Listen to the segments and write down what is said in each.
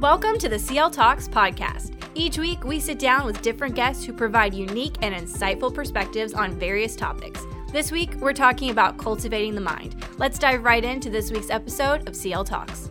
Welcome to the CL Talks podcast. Each week, we sit down with different guests who provide unique and insightful perspectives on various topics. This week, we're talking about cultivating the mind. Let's dive right into this week's episode of CL Talks.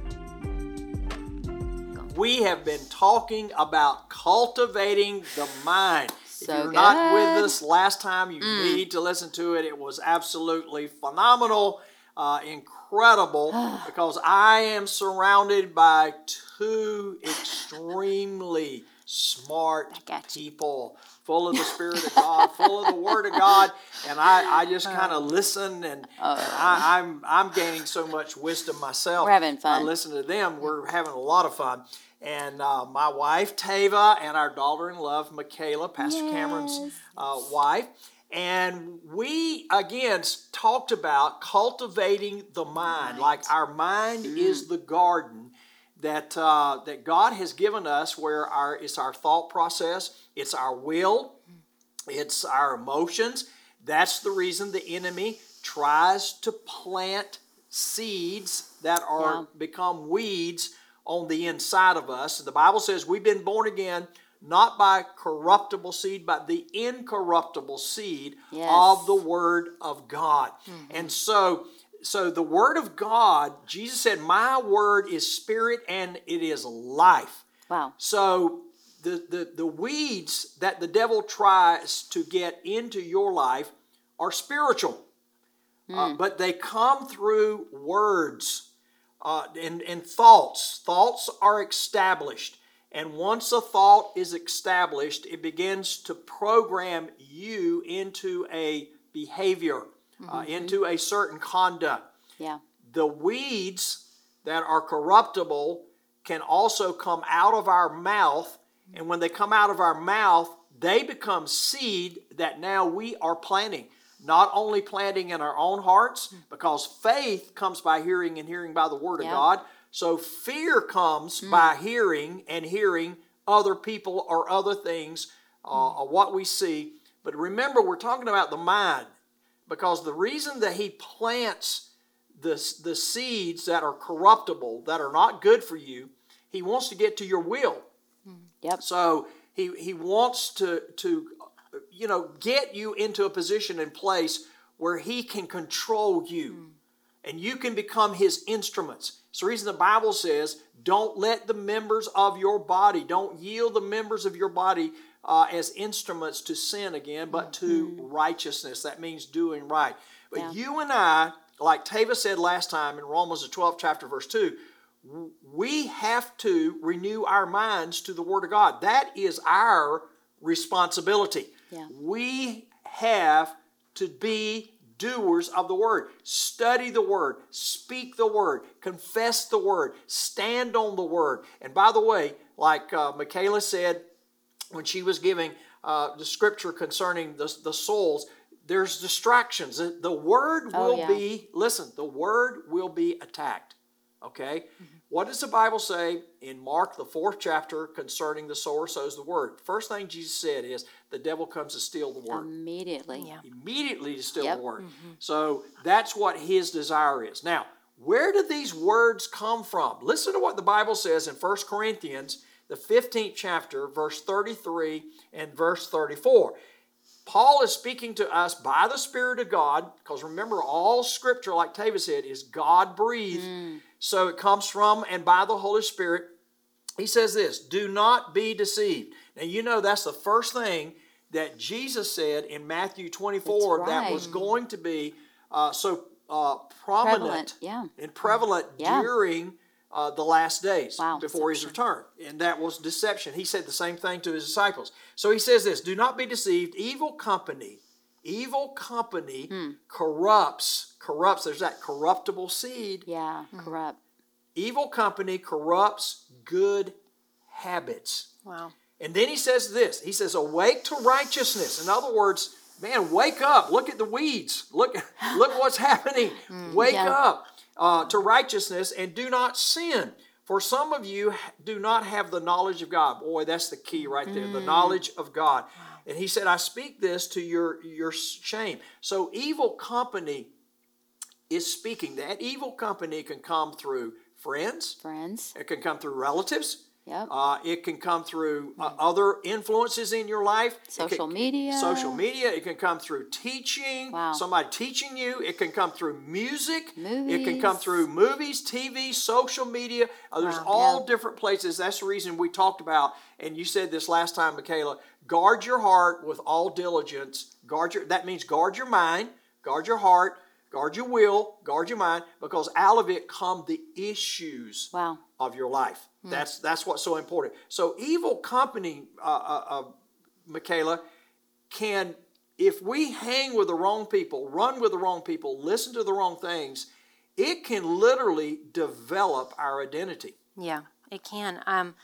We have been talking about cultivating the mind. So if you're not with good. us last time, you mm. need to listen to it. It was absolutely phenomenal, uh, incredible, because I am surrounded by two extremely smart people, full of the Spirit of God, full of the Word of God, and I, I just kind of listen, and I, I'm I'm gaining so much wisdom myself. We're having fun. I listen to them. We're having a lot of fun. And uh, my wife Tava and our daughter-in-law Michaela, Pastor Cameron's uh, wife, and we again talked about cultivating the mind. Like our mind is the garden that uh, that God has given us, where our it's our thought process, it's our will, it's our emotions. That's the reason the enemy tries to plant seeds that are Yeah. become weeds on the inside of us. The Bible says we've been born again not by corruptible seed, but the incorruptible seed Yes. of the Word of God. And so, so the Word of God, Jesus said, "My word is spirit and it is life." Wow. So the, the, the weeds that the devil tries to get into your life are spiritual, Uh, but they come through words uh, and, and thoughts. Thoughts are established. And once a thought is established, it begins to program you into a behavior, mm-hmm. uh, mm-hmm. into a certain conduct Yeah. the weeds that are corruptible can also come out of our mouth. And when they come out of our mouth, they become seed that now we are planting. Not only planting in our own hearts, mm. because faith comes by hearing and hearing by the Word of God. So fear comes hmm. by hearing and hearing other people or other things, uh, hmm. of what we see. But remember, we're talking about the mind because the reason that he plants the, the seeds that are corruptible, that are not good for you, he wants to get to your will. Hmm. Yep. So he, he wants to, to, you know, get you into a position and place where he can control you and you can become his instruments. It's the reason the Bible says, don't let the members of your body, don't yield the members of your body uh, as instruments to sin again, but to righteousness. That means doing right. But Yeah. you and I, like Tava said last time in Romans the 12th chapter, verse 2, we have to renew our minds to the Word of God. That is our responsibility. Yeah. We have to be doers of the Word. Study the Word, speak the Word, confess the Word, stand on the Word. And by the way, like uh, Michaela said when she was giving uh, the scripture concerning the, the souls, there's distractions. The, the Word Oh, will yeah. be, listen, the Word will be attacked. Okay? What does the Bible say in Mark, the fourth chapter, concerning the sower sows the word? First thing Jesus said is the devil comes to steal the word Immediately. Mm-hmm. Yeah. immediately to steal Yep. the word. Mm-hmm. So that's what his desire is. Now, where do these words come from? Listen to what the Bible says in 1 Corinthians, the 15th chapter, verse 33 and verse 34. Paul is speaking to us by the Spirit of God, because remember, all scripture, like Tava said, is God breathed. Mm. So it comes from and by the Holy Spirit. He says this do not be deceived. Now, you know that's the first thing that Jesus said in Matthew 24 That's that was going to be uh, so uh, prominent Prevalent, yeah. and prevalent Yeah. during uh, the last days Wow. before his return. And that was deception. He said the same thing to his disciples. So he says this do not be deceived. Evil company, evil company Hmm. corrupts, corrupts. There's that corruptible seed. Yeah. Mm-hmm. Corrupt. Evil company corrupts good habits. Wow. And then he says this He says, Awake to righteousness. In other words, man, wake up. Look at the weeds. Look, look what's happening. wake yeah. up uh, to righteousness and do not sin. For some of you do not have the knowledge of God. Boy, that's the key right there the knowledge of God. And he said, I speak this to your, your shame. So evil company is speaking. That evil company can come through friends, Friends. it can come through relatives, Yep. Uh, it can come through uh, other influences in your life. Social can- media. Social media. It can come through teaching. Wow. Somebody teaching you. It can come through music. Movies. It can come through movies, TV, social media. Uh, there's Wow. all Yeah. different places. That's the reason we talked about, and you said this last time, Michaela. Guard your heart with all diligence. Guard your. That means guard your mind. Guard your heart. Guard your will. Guard your mind, because out of it come the issues Wow. Of your life. That's that's what's so important. So evil company, uh, uh, uh, Michaela, can if we hang with the wrong people, run with the wrong people, listen to the wrong things, it can literally develop our identity. Yeah, it can. Um,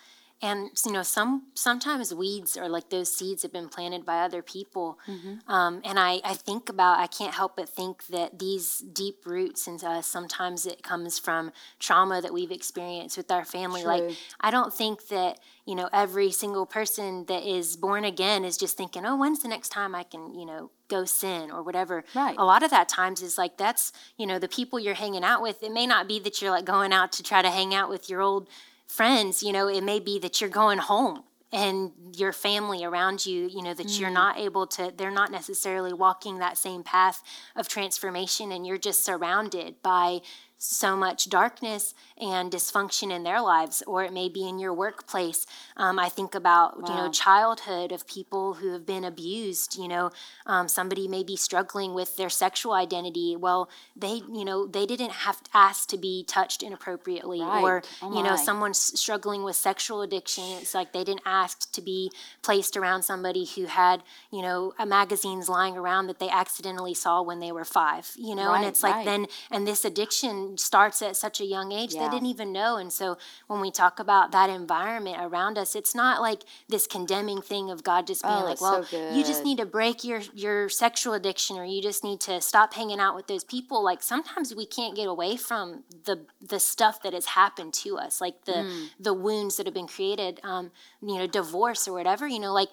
and you know, some sometimes weeds are like those seeds have been planted by other people. Um, and I, I think about I can't help but think that these deep roots into us sometimes it comes from trauma that we've experienced with our family. True. Like I don't think that you know every single person that is born again is just thinking, oh, when's the next time I can you know go sin or whatever. Right. A lot of that times is like that's you know the people you're hanging out with. It may not be that you're like going out to try to hang out with your old friends. You know, it may be that you're going home and your family around you. You know that you're mm. not able to. They're not necessarily walking that same path of transformation, and you're just surrounded by so much darkness and dysfunction in their lives, or it may be in your workplace. Um, I think about you know childhood of people who have been abused. You know, um, somebody may be struggling with their sexual identity. Well, they you know they didn't have to ask to be touched inappropriately, or Oh you know someone's struggling with sexual addiction. It's like they didn't ask to be placed around somebody who had you know magazines lying around that they accidentally saw when they were five. You know, and it's like right. then and this addiction starts at such a young age Yeah. they didn't even know and so when we talk about that environment around us it's not like this condemning thing of god just being Oh, like well so you just need to break your your sexual addiction or you just need to stop hanging out with those people like sometimes we can't get away from the the stuff that has happened to us like the Mm. the wounds that have been created um you know divorce or whatever you know like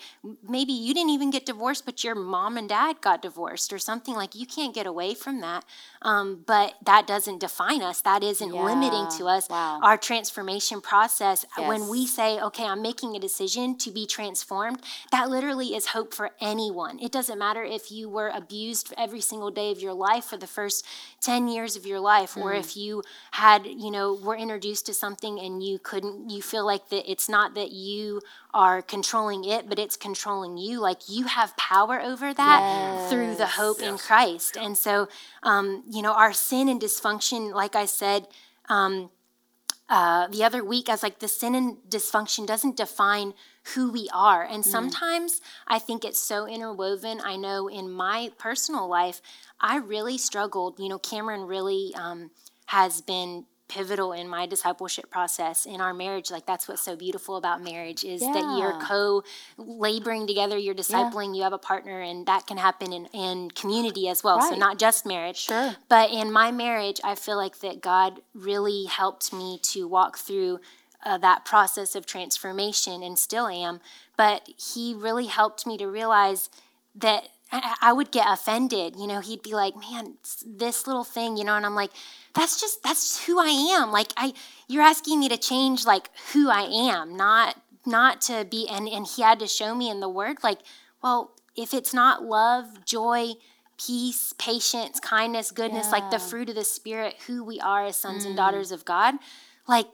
maybe you didn't even get divorced but your mom and dad got divorced or something like you can't get away from that um, but that doesn't define us that isn't limiting to us. Wow. our transformation process when we say okay i'm making a decision to be transformed that literally is hope for anyone. It doesn't matter if you were abused every single day of your life for the first 10 years of your life or if you had you know were introduced to something and you couldn't you feel like that it's not that you are controlling it but it's controlling you like you have power over that through the hope in christ. And so um, you know our sin and dysfunction like i said uh, the other week, I was like, the sin and dysfunction doesn't define who we are. And sometimes I think it's so interwoven. I know in my personal life, I really struggled. You know, Cameron really um, has been pivotal in my discipleship process in our marriage like that's what's so beautiful about marriage is that you're co laboring together you're discipling you have a partner and that can happen in, in community as well so not just marriage Sure. but in my marriage, I feel like that God really helped me to walk through uh, that process of transformation and still am. But He really helped me to realize that I I would get offended. You know, He'd be like, man, this little thing, you know, and I'm like, that's just, that's just who I am. Like, I, you're asking me to change like who I am, not, not to be, and, and He had to show me in the Word, like, well, if it's not love, joy, peace, patience, kindness, goodness, like the fruit of the Spirit, who we are as sons and mm. daughters of God, like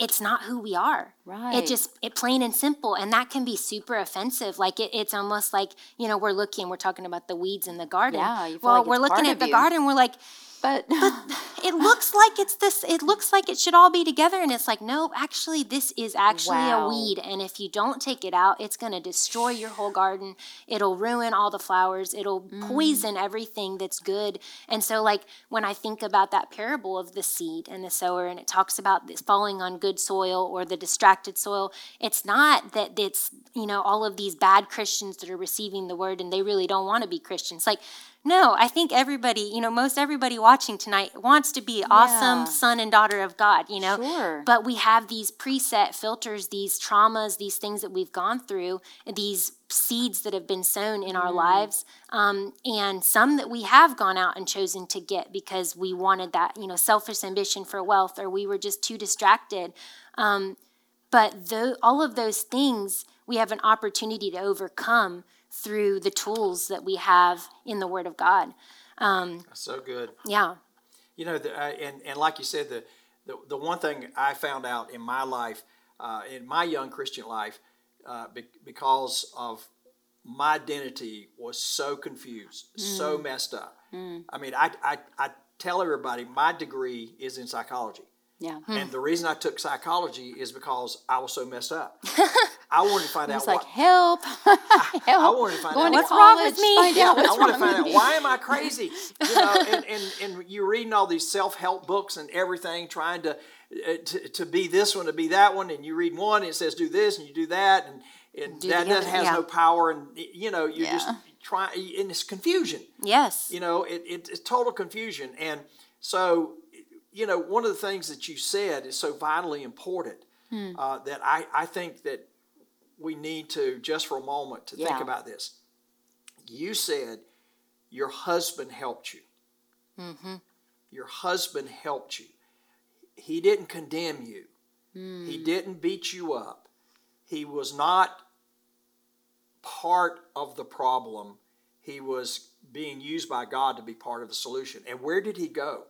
it's not who we are. Right. It just it plain and simple, and that can be super offensive. Like it, it's almost like you know we're looking, we're talking about the weeds in the garden. Yeah, well, like we're looking at the you. garden, we're like, But, it looks like it's this it looks like it should all be together and it's like no actually this is actually Wow. a weed and if you don't take it out it's going to destroy your whole garden it'll ruin all the flowers it'll Mm. poison everything that's good and so like when i think about that parable of the seed and the sower and it talks about this falling on good soil or the distracted soil it's not that it's you know all of these bad christians that are receiving the word and they really don't want to be christians like no, I think everybody, you know, most everybody watching tonight wants to be awesome Yeah. son and daughter of God, you know. Sure. But we have these preset filters, these traumas, these things that we've gone through, these seeds that have been sown in Mm. our lives, um, and some that we have gone out and chosen to get because we wanted that, you know, selfish ambition for wealth, or we were just too distracted. Um, but all of those things we have an opportunity to overcome through the tools that we have in the Word of God. Um, So good. yeah. You know, the, uh, and and like you said, the, the the one thing I found out in my life, uh, in my young Christian life, uh, be, because of my identity was so confused, so messed up. I mean, I, I I tell everybody my degree is in psychology. Yeah. And the reason I took psychology is because I was so messed up. I wanted to find out It's like why. help. I help. wanted to find Going out to what's wrong with me? Find out I what's want to find out me. why am I crazy? You know, and, and, and you're reading all these self help books and everything, trying to, uh, to to be this one, to be that one, and you read one, and it says do this, and you do that, and and Do that has yeah. no power, and you know you're just trying, and it's confusion. Yes. You know, it, it, it's total confusion, and so you know one of the things that you said is so vitally important Hmm. uh, that I I think that we need to just for a moment to think about this. You said your husband helped you. Mm-hmm. Your husband helped you. He didn't condemn you. Hmm. He didn't beat you up. He was not part of the problem. He was being used by God to be part of the solution. And where did he go?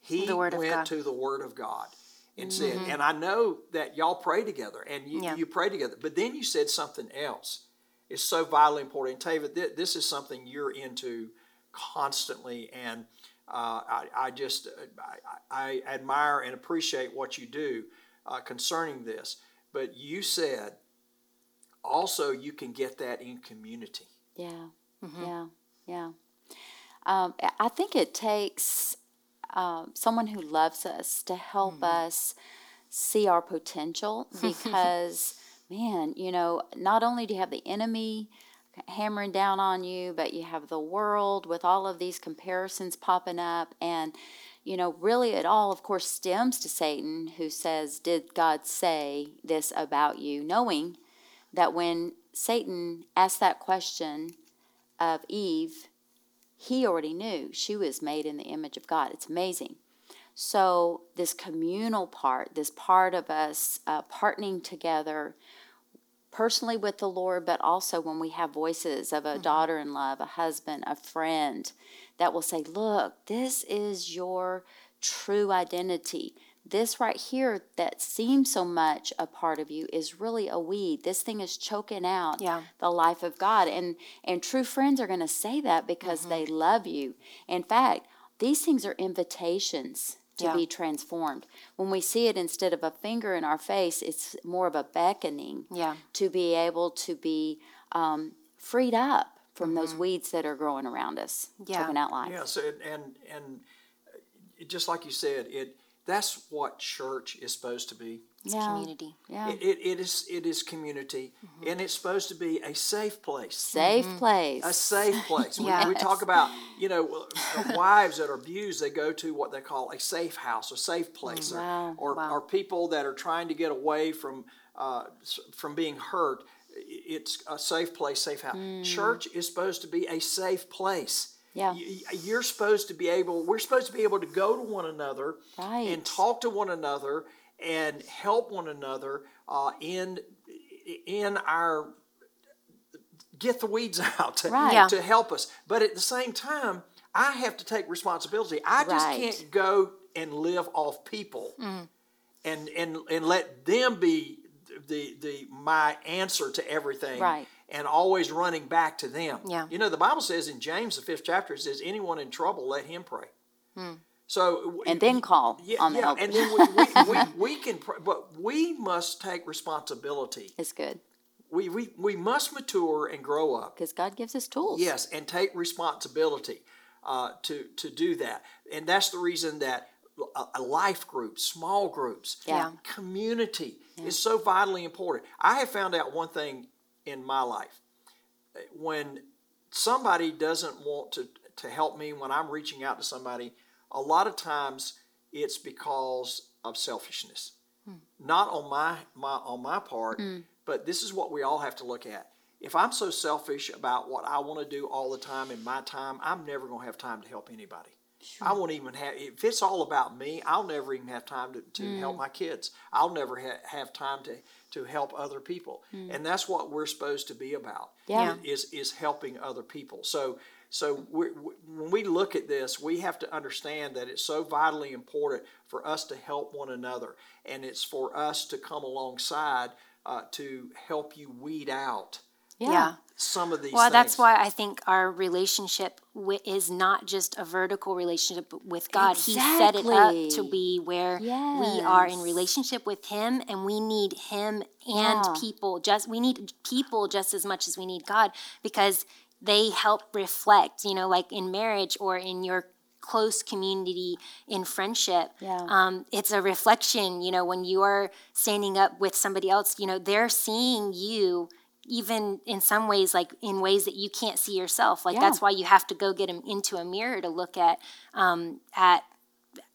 He The Word of went to the Word of God and said, and I know that y'all pray together and you, Yeah. you pray together, but then you said something else. It's so vitally important. And Tava, thi- this is something you're into constantly, and uh, I, I just I, I admire and appreciate what you do uh, concerning this. But you said also you can get that in community. Yeah, Mm-hmm. yeah, yeah. Um, I think it takes um, someone who loves us to help Mm-hmm. us see our potential because, man, you know, not only do you have the enemy hammering down on you, but you have the world with all of these comparisons popping up. And, you know, really it all, of course, stems to Satan, who says, Did God say this about you? Knowing that when Satan asked that question of Eve, he already knew she was made in the image of God. It's amazing. So, this communal part, this part of us uh, partnering together personally with the Lord, but also when we have voices of a daughter in love, a husband, a friend that will say, Look, this is your true identity. This right here that seems so much a part of you is really a weed. This thing is choking out Yeah. the life of God. And and true friends are going to say that because they mm-hmm. love you. In fact, these things are invitations to Yeah. be transformed. When we see it instead of a finger in our face, it's more of a beckoning Yeah. to be able to be um, freed up from those mm-hmm. weeds that are growing around us, Yeah. choking out life. Yes, and and, and it, just like you said, it that's what church is supposed to be. Yeah. Community. Yeah. It, it, it is it is community, and it's supposed to be a safe place. Safe place. A safe place. We- Yeah. we, talk about, you know, uh, wives that are abused, they go to what they call a safe house, a safe place, or, Wow. or, Wow. or people that are trying to get away from uh, from being hurt. It's a safe place, safe house. Church is supposed to be a safe place. Yeah. You're supposed to be able, we're supposed to be able to go to one another Right. and talk to one another and help one another uh, in in our get the weeds out to, Right. Yeah. to help us. But at the same time, I have to take responsibility. I just Right. can't go and live off people and, and and let them be the the my answer to everything. Right. And always running back to them. Yeah. You know, the Bible says in James, the fifth chapter, it says, anyone in trouble, let him pray. So and then call yeah, on the yeah, help. and then we, we, we, we can, but we must take responsibility. it's good We, we, we must mature and grow up. because God gives us tools. Yes, and take responsibility uh, to to do that, and that's the reason that a, a life group, small groups, Yeah. community is so vitally important. I have found out one thing in my life: when somebody doesn't want to to help me when I'm reaching out to somebody, a lot of times it's because of selfishness, not on my my on my part, but this is what we all have to look at. If I'm so selfish about what I want to do all the time in my time, I'm never going to have time to help anybody. I won't even have, if it's all about me, I'll never even have time to, to Mm. help my kids. I'll never ha- have time to, to help other people. And that's what we're supposed to be about. Mm. Yeah. Is, is helping other people. So, so we when we look at this, we have to understand that it's so vitally important for us to help one another. And it's for us to come alongside uh, to help you weed out yeah. some of these Well, things. that's why I think our relationship wi- is not just a vertical relationship with God. He set it up to be where we are in relationship with Him, and we need Him and Yeah. people. Just we need people just as much as we need God because they help reflect. You know, like in marriage or in your close community in friendship Yeah. um, it's a reflection you know when you are standing up with somebody else you know they're seeing you even in some ways like in ways that you can't see yourself. Like Yeah. that's why you have to go get them into a mirror to look at um, at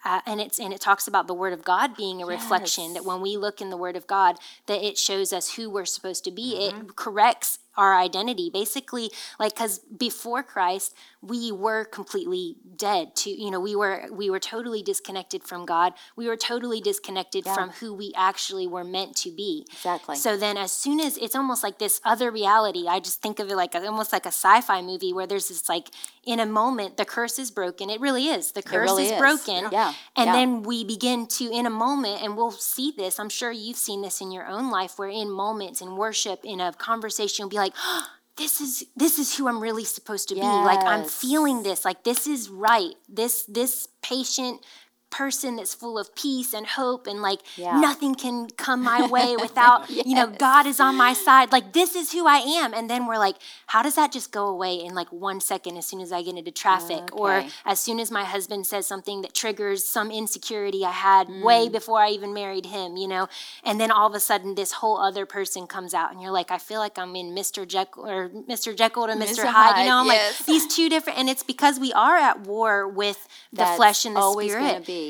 uh, and it's and it talks about the word of God being a reflection that when we look in the word of God that it shows us who we're supposed to be. It corrects our identity. Basically like cuz before Christ we were completely dead to you know we were we were totally disconnected from God. We were totally disconnected from who we actually were meant to be. Exactly. so then as soon as it's almost like this other reality. I just think of it like almost like a sci-fi movie where there's this like in a moment the curse is broken. It really is. The curse really is, is. broken. Yeah. and Yeah. then we begin to in a moment and we'll see this i'm sure you've seen this in your own life where in moments in worship in a conversation you'll be like this is this is who i'm really supposed to be. Like i'm feeling this. Like this is right. This this patient person that's full of peace and hope and like Yeah. nothing can come my way without you know god is on my side like this is who i am and then we're like how does that just go away in like one second as soon as i get into traffic or as soon as my husband says something that triggers some insecurity I had way Mm. before I even married him, you know, and then all of a sudden this whole other person comes out and you're like, I feel like I'm in Mr. Jekyll or Mr. Jekyll to Mr. Mr. Hyde, you know, I'm yes. like these two different, and it's because we are at war with the flesh and the spirit,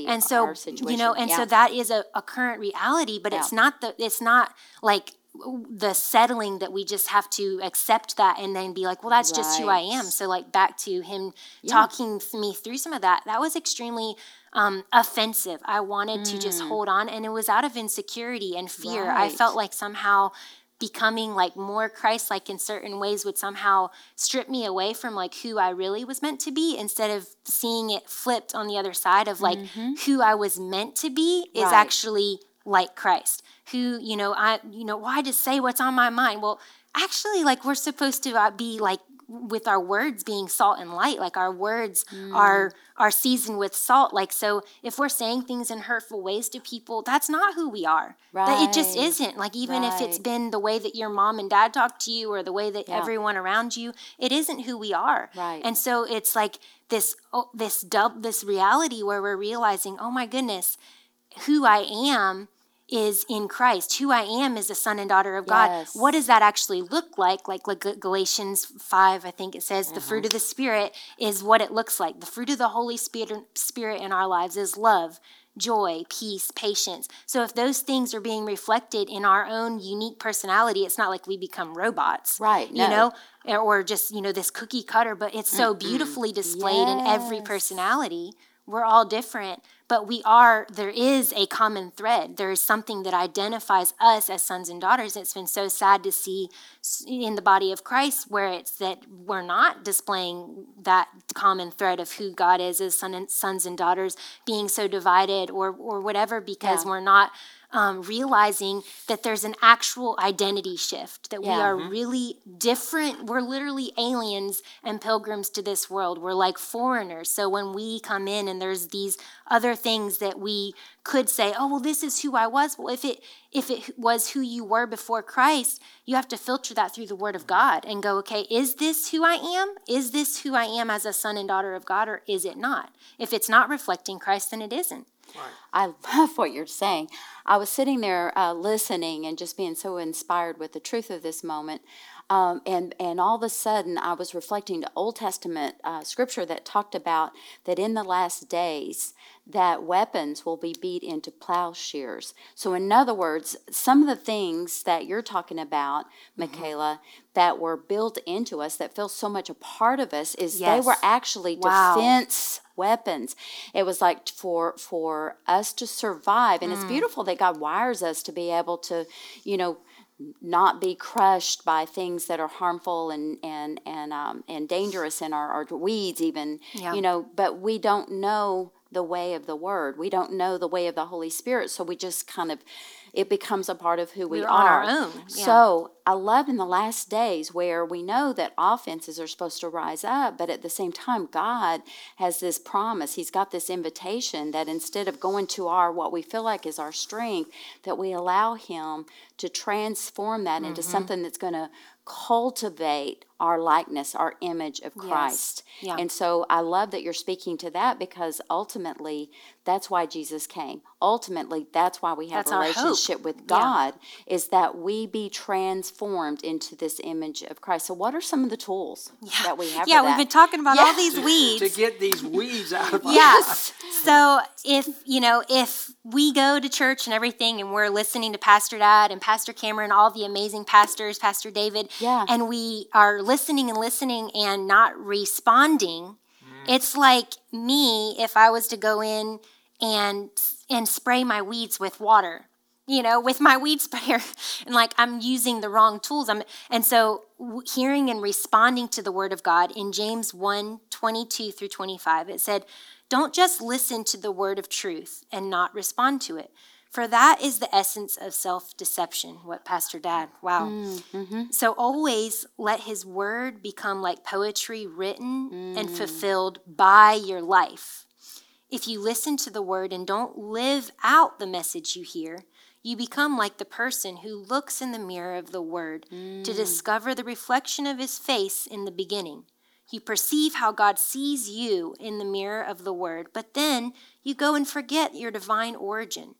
and so you know, and yeah. so that is a, a current reality, but it's not the, it's not like the settling that we just have to accept that and then be like well that's just who i am. So like back to him talking me through some of that that was extremely um, offensive. I wanted to just hold on and it was out of insecurity and fear. I Mm. Felt like somehow becoming like more christ-like in certain ways would somehow strip me away from like who i really was meant to be instead of seeing it flipped on the other side of like who i was meant to be is Mm-hmm. Right. actually like christ who you know i you know why just say what's on my mind well actually like we're supposed to uh, be like with our words being salt and light like our words Mm. are are seasoned with salt like so if we're saying things in hurtful ways to people that's not who we are that it just isn't like even if it's been the way that your mom and dad talk to you or the way that Yeah. everyone around you it isn't who we are Right. and so it's like this oh, this dub this reality where we're realizing oh my goodness who I am is in Christ. Who I am is a son and daughter of God. Yes. What does that actually look like? Like, like Galatians 5, I think it says, the Mm-hmm. fruit of the Spirit is what it looks like. The fruit of the Holy Spirit, Spirit in our lives is love, joy, peace, patience. So if those things are being reflected in our own unique personality, it's not like we become robots. Right, You no. know, or just, you know, this cookie cutter, but it's so beautifully displayed in every personality. We're all different, but we are, there is a common thread. There is something that identifies us as sons and daughters. It's been so sad to see in the body of Christ where it's that we're not displaying that common thread of who God is as son and, sons and daughters, being so divided or, or whatever, because Yeah. we're not um, realizing that there's an actual identity shift, that we Yeah. are really different. We're literally aliens and pilgrims to this world. We're like foreigners. So when we come in and there's these other things that we could say, oh well, this is who I was. Well, if it if it was who you were before Christ, you have to filter that through the Word of God and go, okay, is this who I am? Is this who I am as a son and daughter of God, or is it not? If it's not reflecting Christ, then it isn't. I love what you're saying. I was sitting there uh, listening and just being so inspired with the truth of this moment. Um, and and all of a sudden, I was reflecting the Old Testament uh, scripture that talked about that in the last days that weapons will be beat into plowshares. So, in other words, some of the things that you're talking about, Mm-hmm. Michaela, that were built into us that feel so much a part of us is they were actually Wow. defense weapons. It was like for for us to survive, and it's Mm. beautiful that God wires us to be able to, you know, not be crushed by things that are harmful and and and um, and dangerous in our, our weeds even Yeah. you know but we don't know the way of the word we don't know the way of the holy spirit so we just kind of it becomes a part of who we We're are on our own, yeah. so i love in the last days where we know that offenses are supposed to rise up but at the same time god has this promise he's got this invitation that instead of going to our what we feel like is our strength that we allow him to transform that into Mm-hmm. something that's going to cultivate our likeness, our image of Christ. Yeah. And so I love that you're speaking to that because ultimately that's why Jesus came. Ultimately, that's why we have That's a relationship with God is that we be transformed into this image of Christ. So what are some of the tools that we have? yeah, for we've been talking about all Yeah. these weeds. to get these weeds out of our Yes. So if you know, if we go to church and everything, and we're listening to Pastor Dad and Pastor Cameron, all the amazing pastors, Pastor David, Yeah. and we are listening and listening and not responding, mm. it's like me if I was to go in and and spray my weeds with water you know, with my weed sprayer, and like I'm using the wrong tools. I'm and so w- hearing and responding to the word of God in James 1, 22 through 25, it said, Don't just listen to the word of truth and not respond to it. For that is the essence of self deception. What Pastor Dad, wow. Mm-hmm. So always let his word become like poetry written and mm. fulfilled by your life. If you listen to the word and don't live out the message you hear, you become like the person who looks in the mirror of the word to mm. discover the reflection of his face in the beginning. You perceive how God sees you in the mirror of the word, but then you go and forget your divine origin.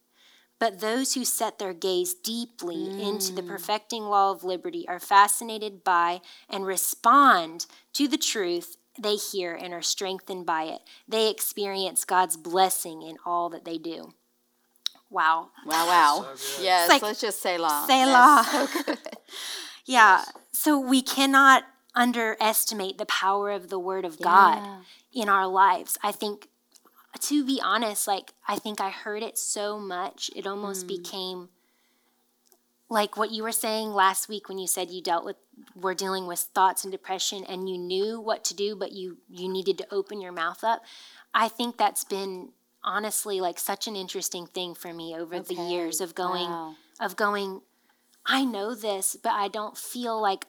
But those who set their gaze deeply into the mm. perfecting law of liberty are fascinated by and respond to the truth they hear and are strengthened by it. They experience God's blessing in all that they do. Wow. Wow, wow. yes, like, let's just say la. Selah. yeah. So we cannot underestimate the power of the word of God in our lives. I think to be honest, like I think I heard it so much, it almost mm. became like what you were saying last week when you said you dealt with were dealing with thoughts and depression and you knew what to do but you you needed to open your mouth up. I think that's been honestly like such an interesting thing for me over the years of going Wow. of going I know this but I don't feel like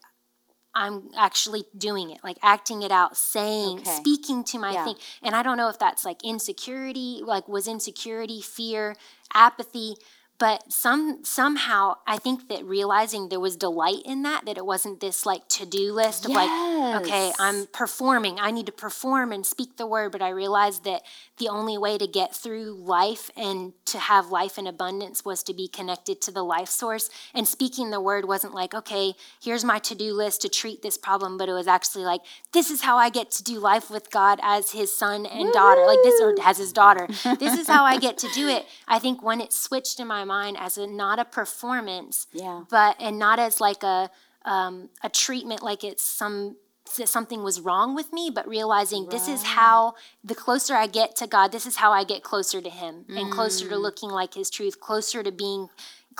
I'm actually doing it, like acting it out, saying, Okay. speaking to my Yeah. thing. And I don't know if that's like insecurity, like was insecurity, fear, apathy, but some somehow I think that realizing there was delight in that, that it wasn't this like to-do list of like, okay, I'm performing, I need to perform and speak the word, but I realized that the only way to get through life and to have life in abundance was to be connected to the life source. And speaking the word wasn't like, okay, here's my to do list to treat this problem, but it was actually like, this is how I get to do life with God as his son and daughter, like this, or as his daughter. this is how I get to do it. I think when it switched in my mind as a not a performance, Yeah. but and not as like a um, a treatment like it's some that something was wrong with me, but realizing this is how the closer I get to God, this is how I get closer to Him and closer to looking like His truth, closer to being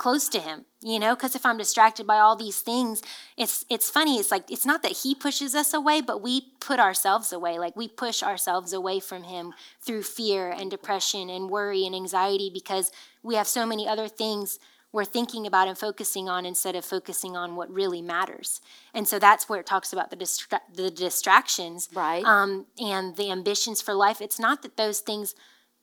close to Him. You know, because if I'm distracted by all these things, it's it's funny. It's like it's not that He pushes us away, but we put ourselves away. Like we push ourselves away from Him through fear and depression and worry and anxiety because we have so many other things we're thinking about and focusing on instead of focusing on what really matters. And so that's where it talks about the distra- the distractions, Right. Um, and the ambitions for life. It's not that those things,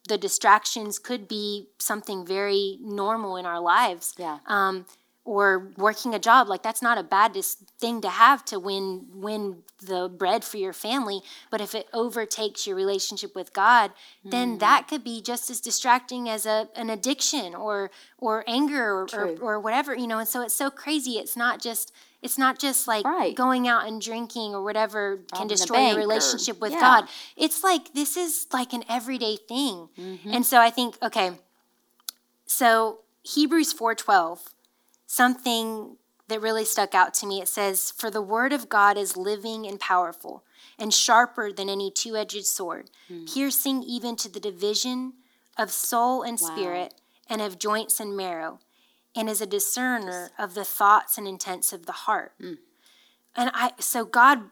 the distractions, could be something very normal in our lives. Yeah. Um, or working a job like that's not a bad dis- thing to have to win win the bread for your family but if it overtakes your relationship with god then Mm. that could be just as distracting as a, an addiction or or anger or, or, or whatever you know and so it's so crazy it's not just it's not just like Right. going out and drinking or whatever can Robbing destroy your or- relationship with yeah. god it's like this is like an everyday thing Mm-hmm. and so i think okay so hebrews 4.12 something that really stuck out to me. It says, For the word of God is living and powerful, and sharper than any two edged sword, piercing even to the division of soul and spirit, and of joints and marrow, and is a discerner of the thoughts and intents of the heart. Mm. And I, so God,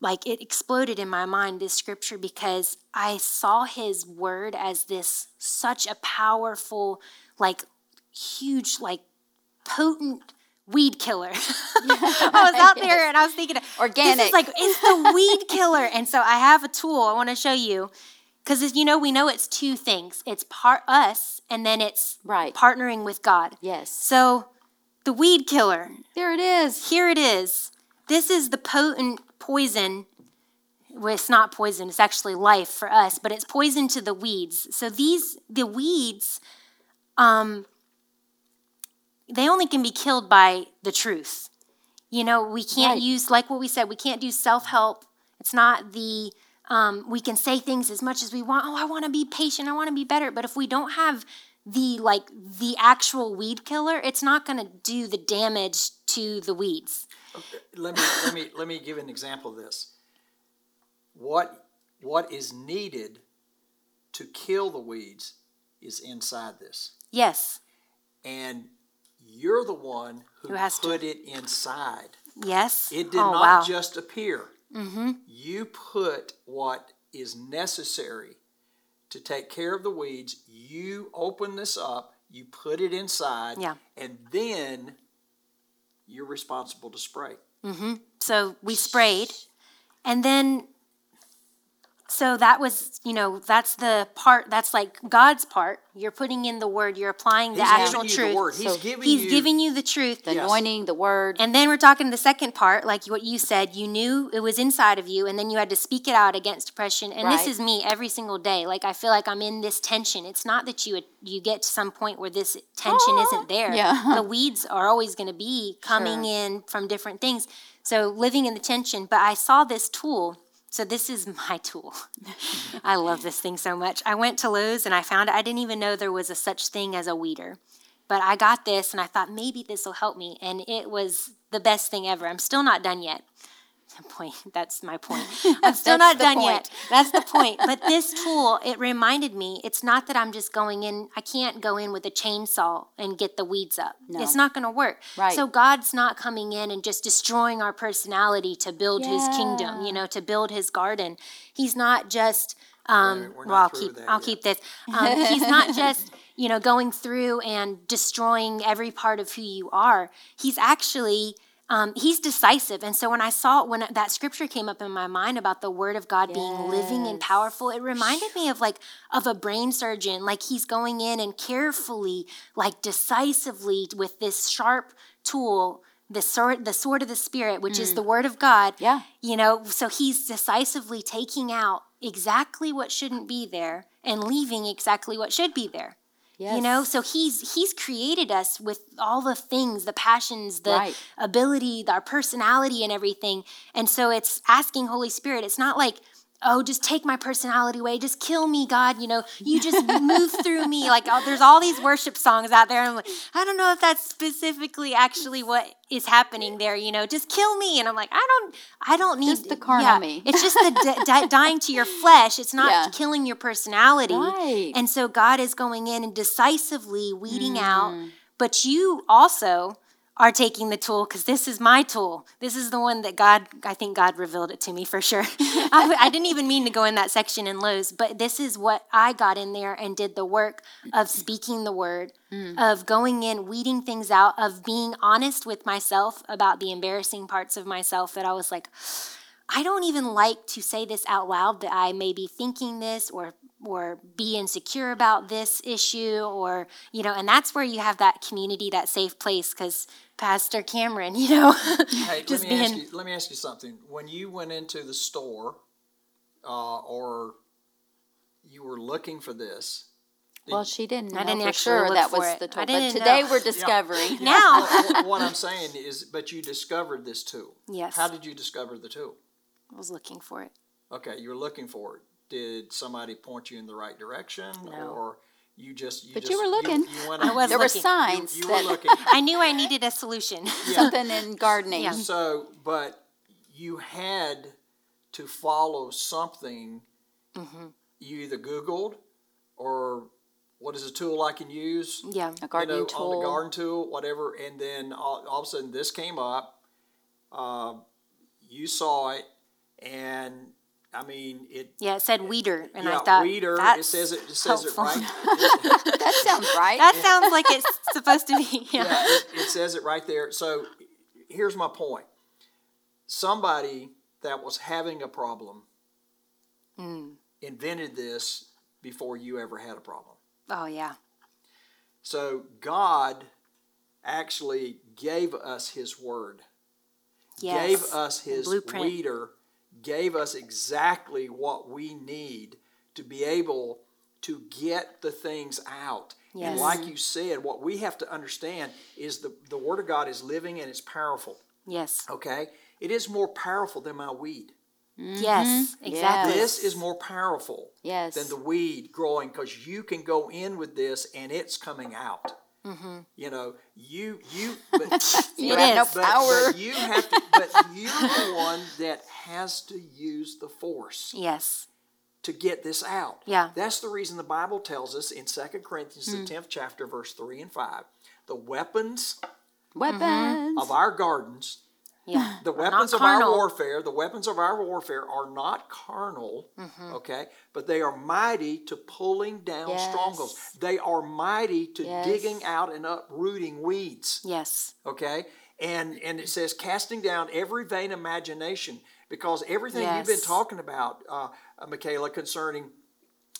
like it exploded in my mind, this scripture, because I saw his word as this such a powerful, like huge, like potent weed killer. I was out there and I was thinking, This Organic. is like it's the weed killer. And so I have a tool I want to show you because you know we know it's two things. It's part us and then it's Right. partnering with God. Yes. So the weed killer. There it is. Here it is. This is the potent poison. Well, it's not poison, it's actually life for us, but it's poison to the weeds. So these the weeds um they only can be killed by the truth. You know, we can't Right. use like what we said, we can't do self-help. It's not the um, we can say things as much as we want. Oh, I want to be patient. I want to be better. But if we don't have the like the actual weed killer, it's not going to do the damage to the weeds. let me let me let me give an example of this. What what is needed to kill the weeds is inside this, Yes. and you're the one who, Who has to- put it inside. Yes. It did oh, not wow. just appear. Mm-hmm. You put what is necessary to take care of the weeds. You open this up. You put it inside. Yeah. And then you're responsible to spray. So we sprayed, and then so that was you know that's the part that's like God's part. You're putting in the word. You're applying the He's actual giving you truth. the word. He's So giving He's you. giving you the truth. The Yes. anointing, the word. And then we're talking the second part, like what you said, you knew it was inside of you, and then you had to speak it out against depression. And this is me every single day. Like I feel like I'm in this tension. It's not that you you get to some point where this tension ah, isn't there. Yeah. The weeds are always going to be coming Sure. in from different things. So living in the tension. But I saw this tool. So this is my tool. I love this thing so much. I went to Lowe's and I found it. I didn't even know there was a such thing as a weeder. But I got this and I thought maybe this will help me. And it was the best thing ever. I'm still not done yet. Point. That's my point. I'm still That's not the done point. yet. That's the point. But this tool, it reminded me, it's not that I'm just going in, I can't go in with a chainsaw and get the weeds up. No. It's not going to work. Right. So God's not coming in and just destroying our personality to build his kingdom, Yeah. you know, to build his garden. He's not just um, Wait, we're well, I'll keep I'll yet. keep this. Um, he's not just you know going through and destroying every part of who you are. He's actually um, he's decisive. And so when I saw when that scripture came up in my mind about the word of God being living and powerful, it reminded me of like of a brain surgeon. Like he's going in and carefully, like decisively with this sharp tool. The sword, the sword of the spirit, which is the word of God. Yeah. You know, so he's decisively taking out exactly what shouldn't be there and leaving exactly what should be there. You know, so he's he's created us with all the things, the passions, the Right. ability, our personality and everything. And so it's asking Holy Spirit. It's not like Oh, just take my personality away. Just kill me, God. You know, you just move through me. Like, oh, there's all these worship songs out there. And I'm like, I don't know if that's specifically actually what is happening there. You know, just kill me. And I'm like, I don't, I don't need Just the carnal yeah, me. It's just the dying to your flesh. It's not Yeah. killing your personality. Right. And so God is going in and decisively weeding Mm. out. But you also are taking the tool because this is my tool. This is the one that God, I think God revealed it to me for sure. I, I didn't even mean to go in that section in Lowe's, but this is what I got in there and did the work of speaking the word, mm. of going in, weeding things out, of being honest with myself about the embarrassing parts of myself that I was like, I don't even like to say this out loud that I may be thinking this or or be insecure about this issue or you know and that's where you have that community that safe place because pastor cameron you know Hey, just let me ask being you. Let me ask you something. When you went into the store, uh, or you were looking for this, Well, she didn't I didn't for actually sure look that for was it. the I tool. But today know. we're discovering. now what, what I'm saying is, but you discovered this tool. Yes. How did you discover the tool? i was looking for it Okay, you were looking for it. Did somebody point you in the right direction, No. or you just? You But just, you were looking. You, went I out- was There were signs You, you were that looking. i knew i needed a solution something in gardening. Yeah. So, but you had to follow something. Mm-hmm. You either Googled, or what is a tool I can use? yeah A gardening you know, tool. on the garden tool, whatever, and then all, all of a sudden this came up. Uh, you saw it, and I mean it. yeah it said weeder and yeah, i thought weeder. It says it. It says helpful. it right. that sounds right. that sounds like it's supposed to be yeah, yeah, it, it says it right there. So here's my point. Somebody that was having a problem Mm. invented this before you ever had a problem. oh yeah So God actually gave us His Word, yes gave us His blueprint. weeder, gave us exactly what we need to be able to get the things out. And like you said, what we have to understand is the, the Word of God is living and it's powerful. yes Okay? It is more powerful than my weed. Mm-hmm. yes mm-hmm. exactly This is more powerful yes. than the weed growing because you can go in with this and it's coming out. Mm-hmm. You know, you you but, you It have no but, power. but you have to, but you're the one that has to use the force yes to get this out. Yeah. That's the reason the Bible tells us in 2 Corinthians the 10th chapter verse 3 and 5, the weapons Weapons. of our gardens yeah the weapons of our warfare, the weapons of our warfare are not carnal, Mm-hmm. okay, but they are mighty to pulling down Yes. strongholds. They are mighty to Yes. digging out and uprooting weeds, yes okay? And and it says casting down every vain imagination because everything you've been talking about, uh, uh, Michaela, concerning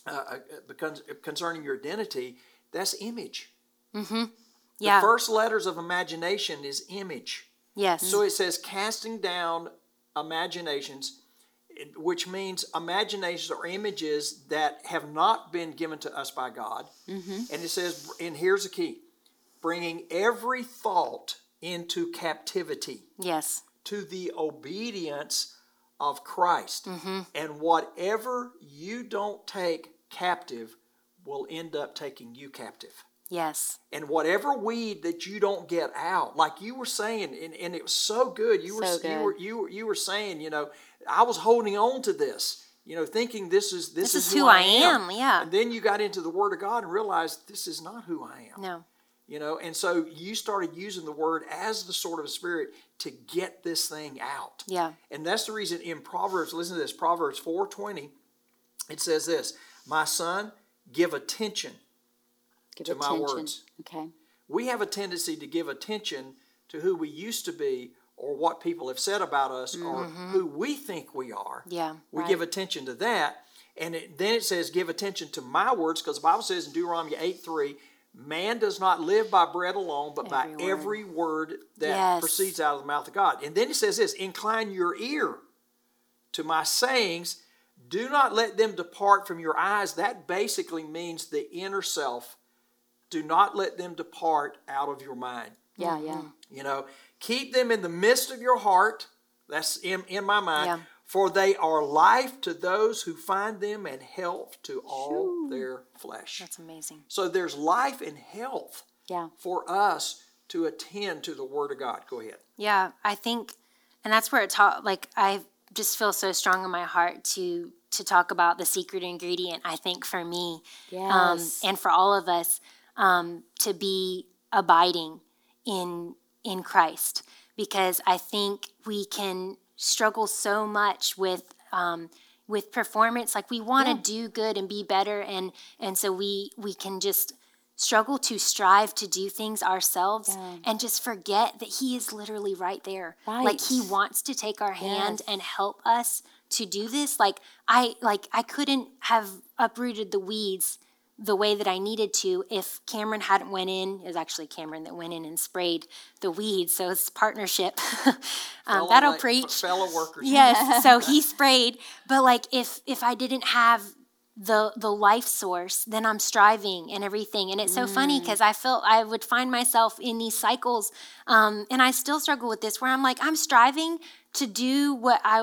uh, uh, concerning your identity, that's image. yeah The first letters of imagination is image. Yes. So it says casting down imaginations, which means imaginations or images that have not been given to us by God. Mm-hmm. And it says, and here's the key bringing every thought into captivity yes. to the obedience of Christ. Mm-hmm. And whatever you don't take captive will end up taking you captive yes. And whatever weed that you don't get out like you were saying and, and it was so good. You were So you good. were you were you were saying you know i was holding on to this you know thinking this is this, This is, is who I am, yeah. and then you got into the word of god and realized this is not who i am. No. You know and so you started using the word as the sword of the spirit to get this thing out. Yeah. And that's the reason in Proverbs, listen to this, Proverbs 4:20, it says this, "My son, give attention Give to my words. Okay. we have a tendency to give attention to who we used to be or what people have said about us or mm-hmm. who we think we are. Yeah, We give attention to that. And it, then it says, give attention to my words, because the Bible says in Deuteronomy 8 3, man does not live by bread alone, but by Every word. every word that Yes. proceeds out of the mouth of God. And then it says this incline your ear to my sayings. Do not let them depart from your eyes. That basically means the inner self. Do not let them depart out of your mind. Yeah, yeah. You know, keep them in the midst of your heart. That's in, in my mind. Yeah. For they are life to those who find them and health to all their flesh. that's amazing So there's life and health Yeah. for us to attend to the Word of God. Go ahead. Yeah, I think, and that's where it taught. Like I just feel so strong in my heart to to talk about the secret ingredient. I think for me, um, Yes. and for all of us, um, to be abiding in in Christ, because I think we can struggle so much with. Um, with performance like we want to do good and be better and and so we we can just struggle to strive to do things ourselves Yeah. and just forget that he is literally right there like he wants to take our hand Yes. and help us to do this like i like i couldn't have uprooted the weeds the way that i needed to if cameron hadn't went in it was actually cameron that went in and sprayed the weeds so it's partnership um, that'll la- preach fellow workers. yes so he sprayed but like if if i didn't have the the life source then i'm striving and everything and it's so funny because i felt i would find myself in these cycles um, and i still struggle with this where i'm like i'm striving to do what i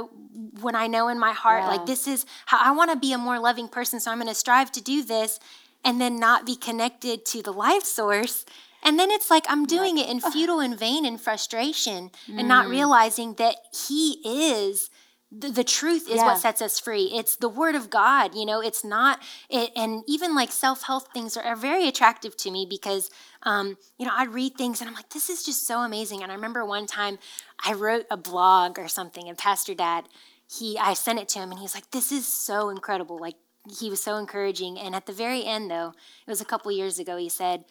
when i know in my heart Yeah. like this is how i want to be a more loving person so i'm going to strive to do this and then not be connected to the life source. And then it's like i'm doing it in futile and vain and frustration and not realizing that he is the, the truth is Yeah. what sets us free. It's the word of god you know? It's not it and even like self-help things are, are very attractive to me because um, you know i'd read things and i'm like this is just so amazing. And i remember one time i wrote a blog or something and pastor dad he i sent it to him and he was like this is so incredible. Like he was so encouraging. And at the very end though it was a couple years ago he said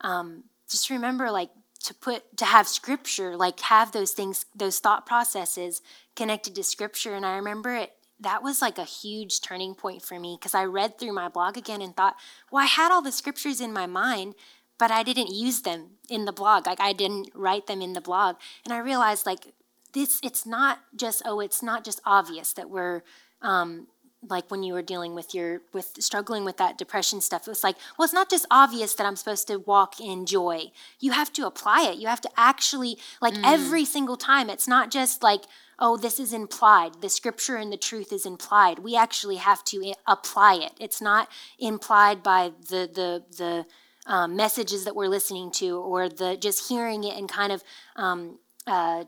um, just remember like to put to have scripture like have those things those thought processes connected to scripture. And i remember it that was like a huge turning point for me because i read through my blog again and thought well i had all the scriptures in my mind but i didn't use them in the blog. Like i didn't write them in the blog. And i realized like this it's not just oh it's not just obvious that we're um, like when you were dealing with your with struggling with that depression stuff it was like well it's not just obvious that i'm supposed to walk in joy. You have to apply it. You have to actually like every single time it's not just like oh this is implied. The scripture and the truth is implied. We actually have to i- apply it. It's not implied by the the the um, messages that we're listening to or the just hearing it and kind of um, uh,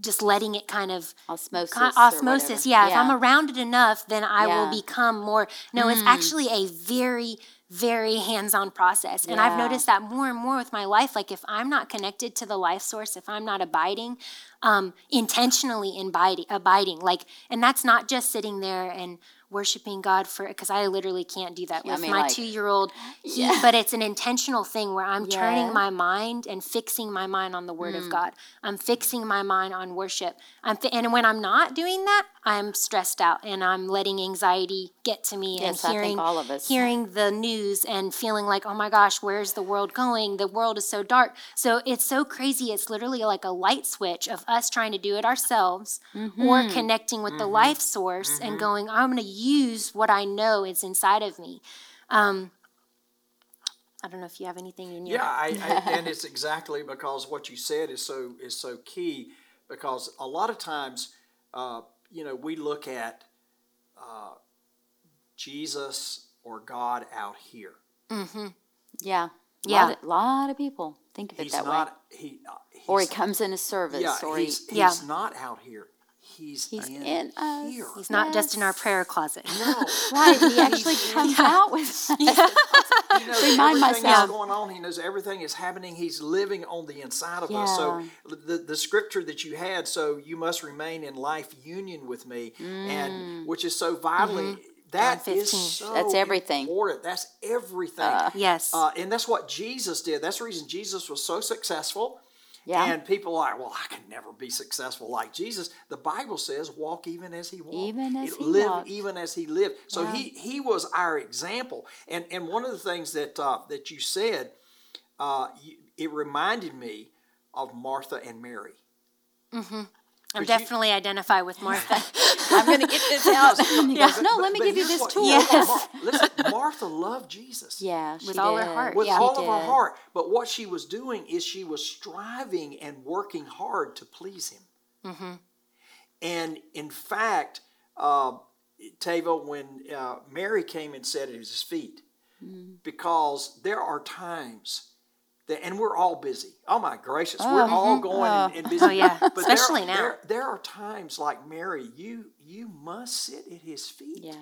just letting it kind of Osmosis. Con- or osmosis whatever. yeah, if i'm around it enough then i Yeah. Mm. will become more no it's actually a very very hands-on process and i've noticed that more and more with my life like if i'm not connected to the life source if i'm not abiding um, intentionally abiding abiding like and that's not just sitting there and worshiping god for because i literally can't do that Yeah, I with mean, my like- two-year-old. Yeah. but it's an intentional thing where i'm turning my mind and fixing my mind on the word Mm. of god. I'm fixing my mind on worship. I'm fi- and when i'm not doing that i'm stressed out and i'm letting anxiety get to me Yes, I and hearing all of us. hearing the news and feeling like oh my gosh where's the world going? The world is so dark. So it's so crazy. It's literally like a light switch of us trying to do it ourselves Mm-hmm. or connecting with the life source and going i'm going to use what i know is inside of me um, i don't know if you have anything in your Yeah, I, I, and it's exactly because what you said is so is so key. Because a lot of times, uh, you know, we look at uh, Jesus or God out here. Mhm. Yeah. Yeah. Lot of, lot of people think of it He's that way. not. He. Uh, he's, Or he comes in a service, Yeah, or he's, he, he's Yeah. not out here. He's, he's in, in us. here. He's not just in our prayer closet. No, Right, he actually comes out with us. he knows Remind everything myself. going on. He knows everything is happening. He's living on the inside of us. So the, the scripture that you had, so you must remain in life union with me, Mm. and which is so vitally. That John is 15. so That's everything. important. That's everything. Yes. Uh, and that's what Jesus did. That's the reason Jesus was so successful. Yeah. And people are like, well, I can never be successful like Jesus. The Bible says, walk even as he walked. Even as he live walked. even as he lived. So Yeah. he he was our example. And and one of the things that uh, that you said, uh, you, it reminded me of Martha and Mary. I'm definitely identify with Martha. I'm going to get this out. And he goes, no, let me give you this what- tool. Yes. Mar- listen, Martha loved Jesus. Yeah, she With all her did. heart, with Yeah. all She of her heart. But what she was doing is she was striving and working hard to please him. Mm-hmm. And in fact, uh, Tava, when uh, Mary came and sat at his feet, Mm-hmm. because there are times that, and we're all busy. Oh my gracious, we're Oh, all going and, and busy. Oh, yeah. But there Especially are- now. There, there are times like Mary, you you must sit at his feet, Yeah.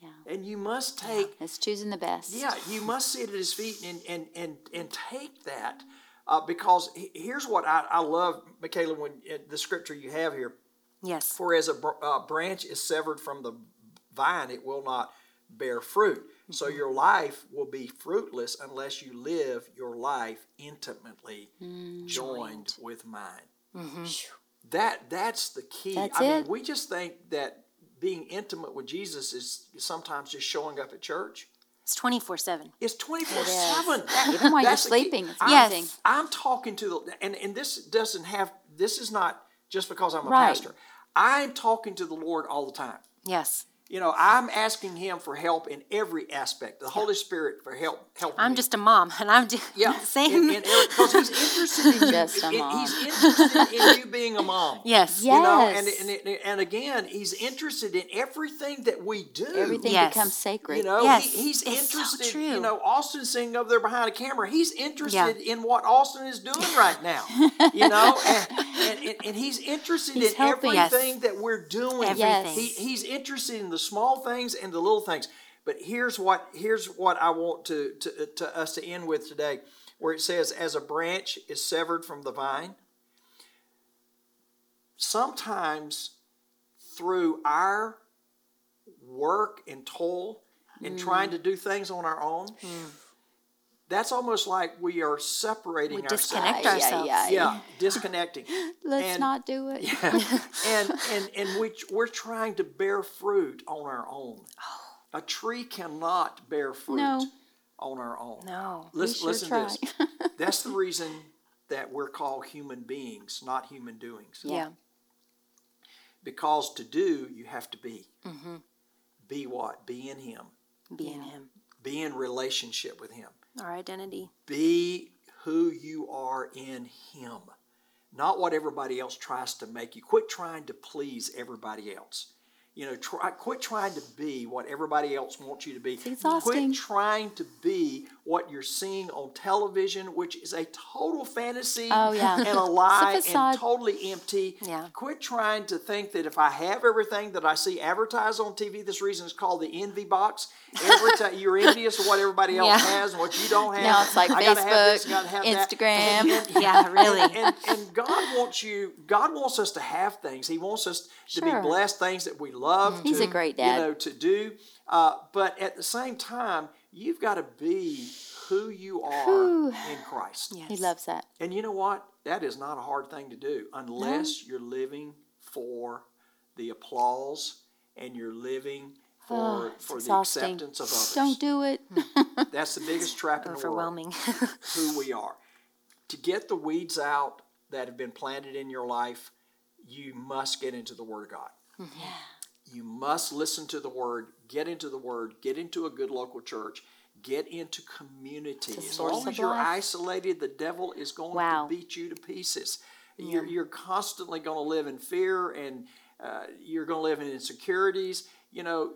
Yeah. and you must take It's choosing the best. yeah, you must sit at his feet and and and and take that uh, because here's what I, I love, Michaela, when uh, the scripture you have here. yes. For as a br- uh, branch is severed from the vine, it will not bear fruit. So your life will be fruitless unless you live your life intimately joined with mine. That that's the key. That's I mean, we just think that being intimate with Jesus is sometimes just showing up at church. It's 24 7. It's 24 7. Even while you're sleeping, it's Yes. amazing. I'm talking to the, and, and this doesn't have, this is not just because I'm a Right. pastor. I'm talking to the Lord all the time. Yes. You know, I'm asking Him for help in every aspect. The Holy Spirit for help. helping I'm me. just a mom, and I'm doing yeah, the same. because He's interested in you. Just a mom. He's interested in you being a mom. yes. Yeah. You know, and, and, and, and again, he's interested in everything that we do. Everything Yes. becomes sacred. You know, Yes, he, he's it's so interested. true. You know, Austin's sitting over there behind a camera. He's interested Yeah. in what Austin is doing right now. you know, and, and, and, and he's interested He's in helping. Yes. everything that we're doing. Everything. He, he's interested in the small things and the little things. But here's what here's what I want to, to, to us to end with today, where it says, "As a branch is severed from the vine." Sometimes through our work and toil and Mm. trying to do things on our own, that's almost like we are separating We ourselves. disconnect Ay, ay, ourselves. ay. Yeah, disconnecting. Let's And- not do it. and and and we we're trying to bear fruit on our own. A tree cannot bear fruit No. on our own. No. Listen, sure listen try. to this. That's the reason that we're called human beings, not human doings. Yeah. Because to do, you have to be. Mm-hmm. Be what? Be in Him. Be in Him. Be in relationship with Him. Our identity. Be who you are in Him, not what everybody else tries to make you. Quit trying to please everybody else. You know, try, quit trying to be what everybody else wants you to be. It's exhausting. Quit trying to be what you're seeing on television, which is a total fantasy Oh, yeah. and a lie and totally empty. Yeah. Quit trying to think that if I have everything that I see advertised on TV, this reason is called the envy box. Every time you're envious of what everybody else Yeah. has and what you don't have. Now it's like I gotta have this, Facebook, gotta have. Instagram. And- Yeah, really. And, and, and God wants you. God wants us to have things. He wants us to be blessed. Things that we love. He's to, a great dad. You know to do. Uh, but at the same time, you've got to be who you are Whew. in Christ. Yes. He loves that. And you know what? That is not a hard thing to do unless you're living for the applause and you're living ah, for, Oh, it's for the acceptance of others. Don't do it. Hmm. That's the biggest trap in the world Overwhelming. who we are. To get the weeds out that have been planted in your life, you must get into the Word of God. Mm-hmm. You must listen to the Word, get into the Word, get into a good local church, get into community. As long as you're isolated, the devil is going Wow. to beat you to pieces. You're, you're constantly going to live in fear and uh, you're going to live in insecurities. You know,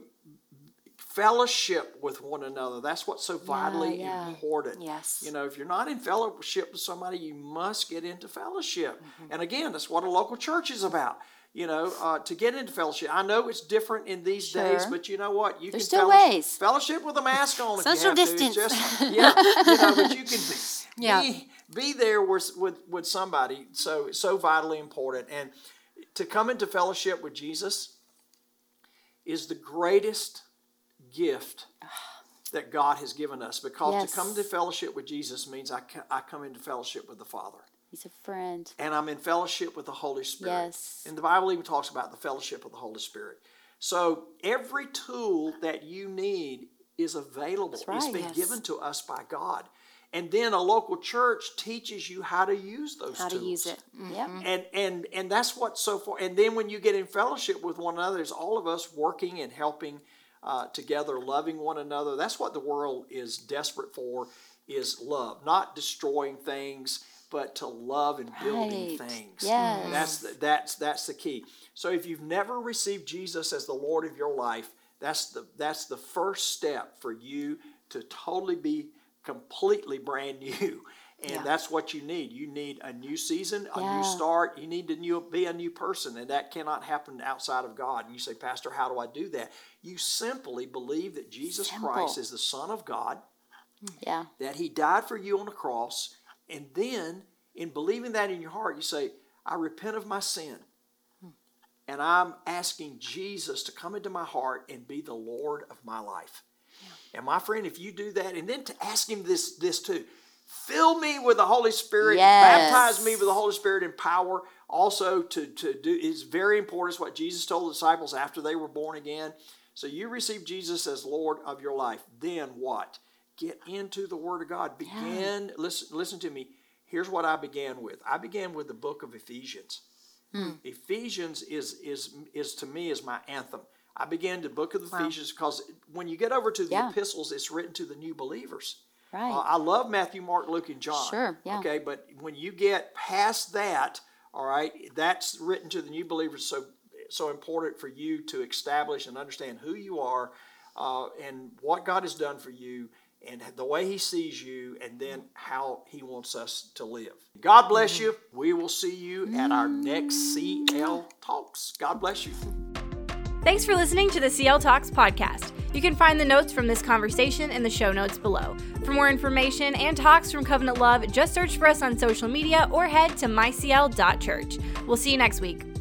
fellowship with one another. That's what's so vitally yeah. important. Yes. You know, if you're not in fellowship with somebody, you must get into fellowship. Mm-hmm. And again, that's what a local church is about. You know, uh, to get into fellowship. I know it's different in these days, but you know what? You There's can still fellowship, ways. fellowship with a mask on Social. Distance. just- yeah, you know, but you can be, Yeah. be, be there with, with with somebody. So so vitally important. And to come into fellowship with Jesus is the greatest gift that God has given us because Yes. to come into fellowship with Jesus means I, I come into fellowship with the Father He's a friend. and I'm in fellowship with the Holy Spirit. Yes. And the Bible even talks about the fellowship of the Holy Spirit. So every tool that you need is available. It's right. been Yes. given to us by God. And then a local church teaches you how to use those How to tools. use it. Mm. Yep. And and and that's what so far. And then when you get in fellowship with one another, it's all of us working and helping uh, together, loving one another. That's what the world is desperate for: is love, not destroying things, but to love and building Right. things. Yes. That's the, that's that's the key. So if you've never received Jesus as the Lord of your life, that's the that's the first step for you to totally be completely brand new. And Yeah. that's what you need. You need a new season, a Yeah. new start. You need to new, be a new person, and that cannot happen outside of God. And you say, Pastor, how do I do that? You simply believe that Jesus Simple. Christ is the Son of God, Yeah. that He died for you on the cross, and then in believing that in your heart, you say, I repent of my sin. And I'm asking Jesus to come into my heart and be the Lord of my life. And my friend, if you do that, and then to ask him this, this too, fill me with the Holy Spirit, Yes. baptize me with the Holy Spirit in power. Also, to, to do is very important. It's what Jesus told the disciples after they were born again. So you receive Jesus as Lord of your life. Then what? Get into the Word of God. Begin. Listen. Listen to me. Here's what I began with. I began with the book of Ephesians. Ephesians is is is to me is my anthem. I began the book of Ephesians because when you get over to the Yeah. epistles, it's written to the new believers. Right. Uh, I love Matthew, Mark, Luke, and John. Sure, yeah. Okay, but when you get past that, all right, that's written to the new believers. So so important for you to establish and understand who you are uh, and what God has done for you and the way He sees you, and then mm. how He wants us to live. God bless you. Mm. We will see you at our next CL Talks. God bless you. Thanks for listening to the CL Talks podcast. You can find the notes from this conversation in the show notes below. For more information and talks from Covenant Love, just search for us on social media or head to mycl.church. We'll see you next week.